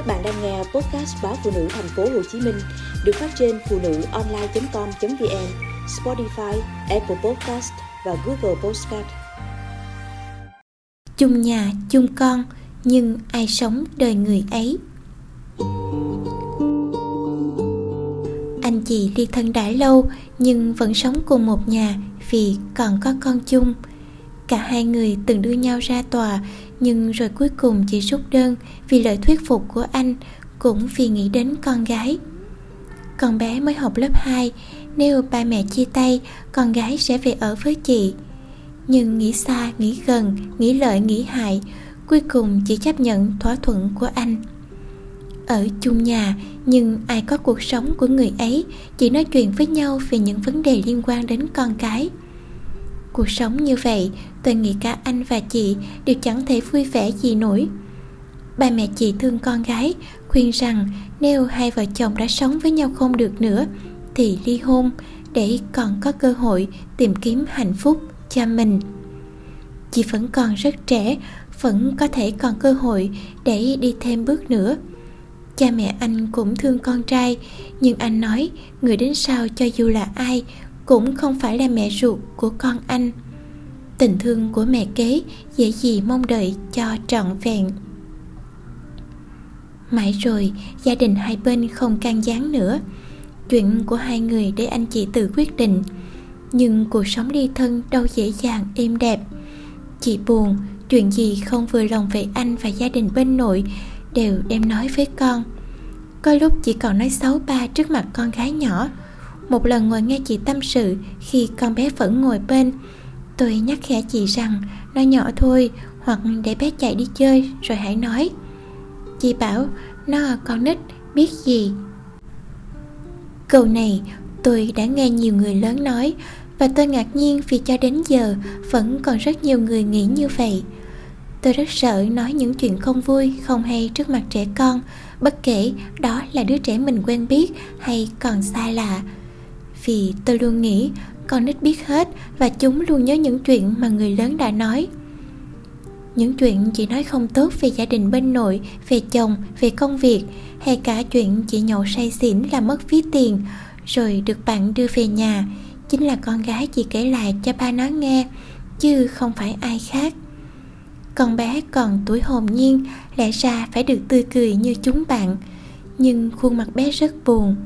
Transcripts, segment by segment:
Các bạn đang nghe podcast báo phụ nữ thành phố Hồ Chí Minh được phát trên phụ nữ online.com.vn, Spotify, Apple Podcast và Google Podcast. Chung nhà, chung con, nhưng ai sống đời người ấy. Anh chị ly thân đã lâu nhưng vẫn sống cùng một nhà vì còn có con chung. Cả hai người từng đưa nhau ra tòa, nhưng rồi cuối cùng chỉ rút đơn vì lời thuyết phục của anh cũng vì nghĩ đến con gái. Con bé mới học lớp 2 nếu ba mẹ chia tay, con gái sẽ về ở với chị. Nhưng nghĩ xa, nghĩ gần, nghĩ lợi, nghĩ hại, cuối cùng chỉ chấp nhận thỏa thuận của anh. Ở chung nhà, nhưng ai có cuộc sống của người ấy, chỉ nói chuyện với nhau về những vấn đề liên quan đến con cái cuộc sống như vậy, tôi nghĩ cả anh và chị đều chẳng thể vui vẻ gì nổi. Ba mẹ chị thương con gái, khuyên rằng nếu hai vợ chồng đã sống với nhau không được nữa, thì ly hôn để còn có cơ hội tìm kiếm hạnh phúc cho mình. Chị vẫn còn rất trẻ, vẫn có thể còn cơ hội để đi thêm bước nữa. Cha mẹ anh cũng thương con trai, nhưng anh nói người đến sau cho dù là ai cũng không phải là mẹ ruột của con anh. Tình thương của mẹ kế dễ gì mong đợi cho trọn vẹn. Mãi rồi, gia đình hai bên không can gián nữa. Chuyện của hai người để anh chị tự quyết định. Nhưng cuộc sống ly thân đâu dễ dàng êm đẹp. Chị buồn, chuyện gì không vừa lòng về anh và gia đình bên nội đều đem nói với con. Có lúc chỉ còn nói xấu ba trước mặt con gái nhỏ một lần ngồi nghe chị tâm sự, khi con bé vẫn ngồi bên, tôi nhắc khẽ chị rằng, nó nhỏ thôi, hoặc để bé chạy đi chơi, rồi hãy nói. Chị bảo, nó con nít, biết gì? Câu này, tôi đã nghe nhiều người lớn nói, và tôi ngạc nhiên vì cho đến giờ vẫn còn rất nhiều người nghĩ như vậy. Tôi rất sợ nói những chuyện không vui, không hay trước mặt trẻ con, bất kể đó là đứa trẻ mình quen biết hay còn xa lạ vì tôi luôn nghĩ con nít biết hết và chúng luôn nhớ những chuyện mà người lớn đã nói. Những chuyện chị nói không tốt về gia đình bên nội, về chồng, về công việc, hay cả chuyện chị nhậu say xỉn là mất phí tiền, rồi được bạn đưa về nhà. Chính là con gái chị kể lại cho ba nó nghe, chứ không phải ai khác. Con bé còn tuổi hồn nhiên, lẽ ra phải được tươi cười như chúng bạn. Nhưng khuôn mặt bé rất buồn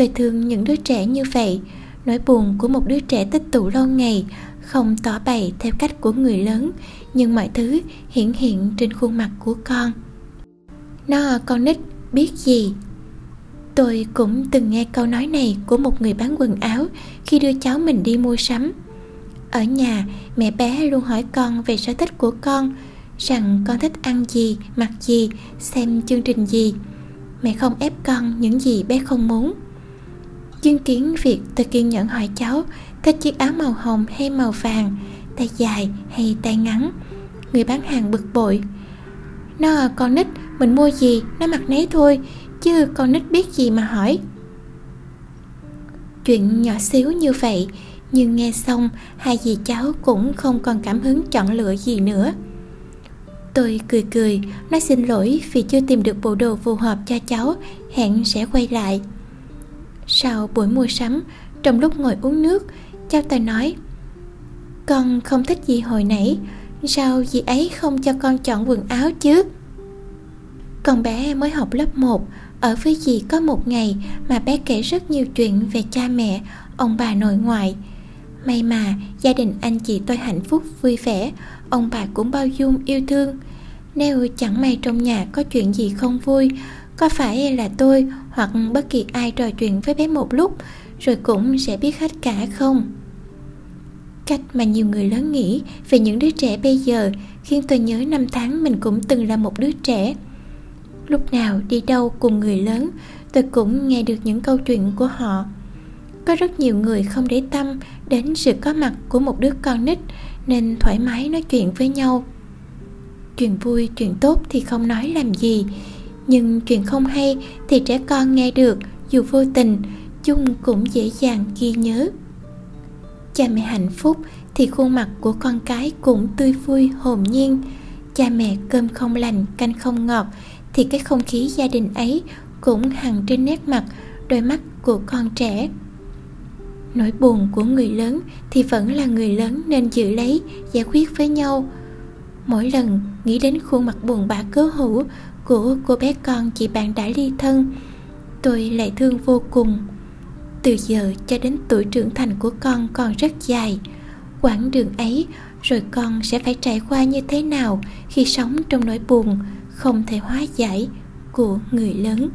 tôi thương những đứa trẻ như vậy. Nỗi buồn của một đứa trẻ tích tụ lâu ngày, không tỏ bày theo cách của người lớn, nhưng mọi thứ hiển hiện trên khuôn mặt của con. Nó con nít biết gì? Tôi cũng từng nghe câu nói này của một người bán quần áo khi đưa cháu mình đi mua sắm. Ở nhà, mẹ bé luôn hỏi con về sở thích của con, rằng con thích ăn gì, mặc gì, xem chương trình gì. Mẹ không ép con những gì bé không muốn chứng kiến việc tôi kiên nhẫn hỏi cháu thích chiếc áo màu hồng hay màu vàng, tay dài hay tay ngắn. Người bán hàng bực bội. Nó à, con nít, mình mua gì? Nó mặc nấy thôi, chứ con nít biết gì mà hỏi. Chuyện nhỏ xíu như vậy, nhưng nghe xong, hai dì cháu cũng không còn cảm hứng chọn lựa gì nữa. Tôi cười cười, nói xin lỗi vì chưa tìm được bộ đồ phù hợp cho cháu, hẹn sẽ quay lại sau buổi mua sắm, trong lúc ngồi uống nước cháu tôi nói, con không thích gì hồi nãy, sao dì ấy không cho con chọn quần áo chứ? Con bé mới học lớp 1 ở với dì có một ngày mà bé kể rất nhiều chuyện về cha mẹ, ông bà nội ngoại. May mà gia đình anh chị tôi hạnh phúc, vui vẻ, ông bà cũng bao dung, yêu thương. Nếu chẳng may trong nhà có chuyện gì không vui có phải là tôi hoặc bất kỳ ai trò chuyện với bé một lúc rồi cũng sẽ biết hết cả không? Cách mà nhiều người lớn nghĩ về những đứa trẻ bây giờ khiến tôi nhớ năm tháng mình cũng từng là một đứa trẻ. Lúc nào đi đâu cùng người lớn, tôi cũng nghe được những câu chuyện của họ. Có rất nhiều người không để tâm đến sự có mặt của một đứa con nít nên thoải mái nói chuyện với nhau. Chuyện vui, chuyện tốt thì không nói làm gì nhưng chuyện không hay thì trẻ con nghe được, dù vô tình chung cũng dễ dàng ghi nhớ. Cha mẹ hạnh phúc thì khuôn mặt của con cái cũng tươi vui, hồn nhiên. Cha mẹ cơm không lành, canh không ngọt thì cái không khí gia đình ấy cũng hằn trên nét mặt, đôi mắt của con trẻ. Nỗi buồn của người lớn thì vẫn là người lớn nên giữ lấy, giải quyết với nhau. Mỗi lần nghĩ đến khuôn mặt buồn bã cớ hữu của cô bé con chị bạn đã ly thân. Tôi lại thương vô cùng. Từ giờ cho đến tuổi trưởng thành của con còn rất dài. Quãng đường ấy, rồi con sẽ phải trải qua như thế nào khi sống trong nỗi buồn không thể hóa giải của người lớn?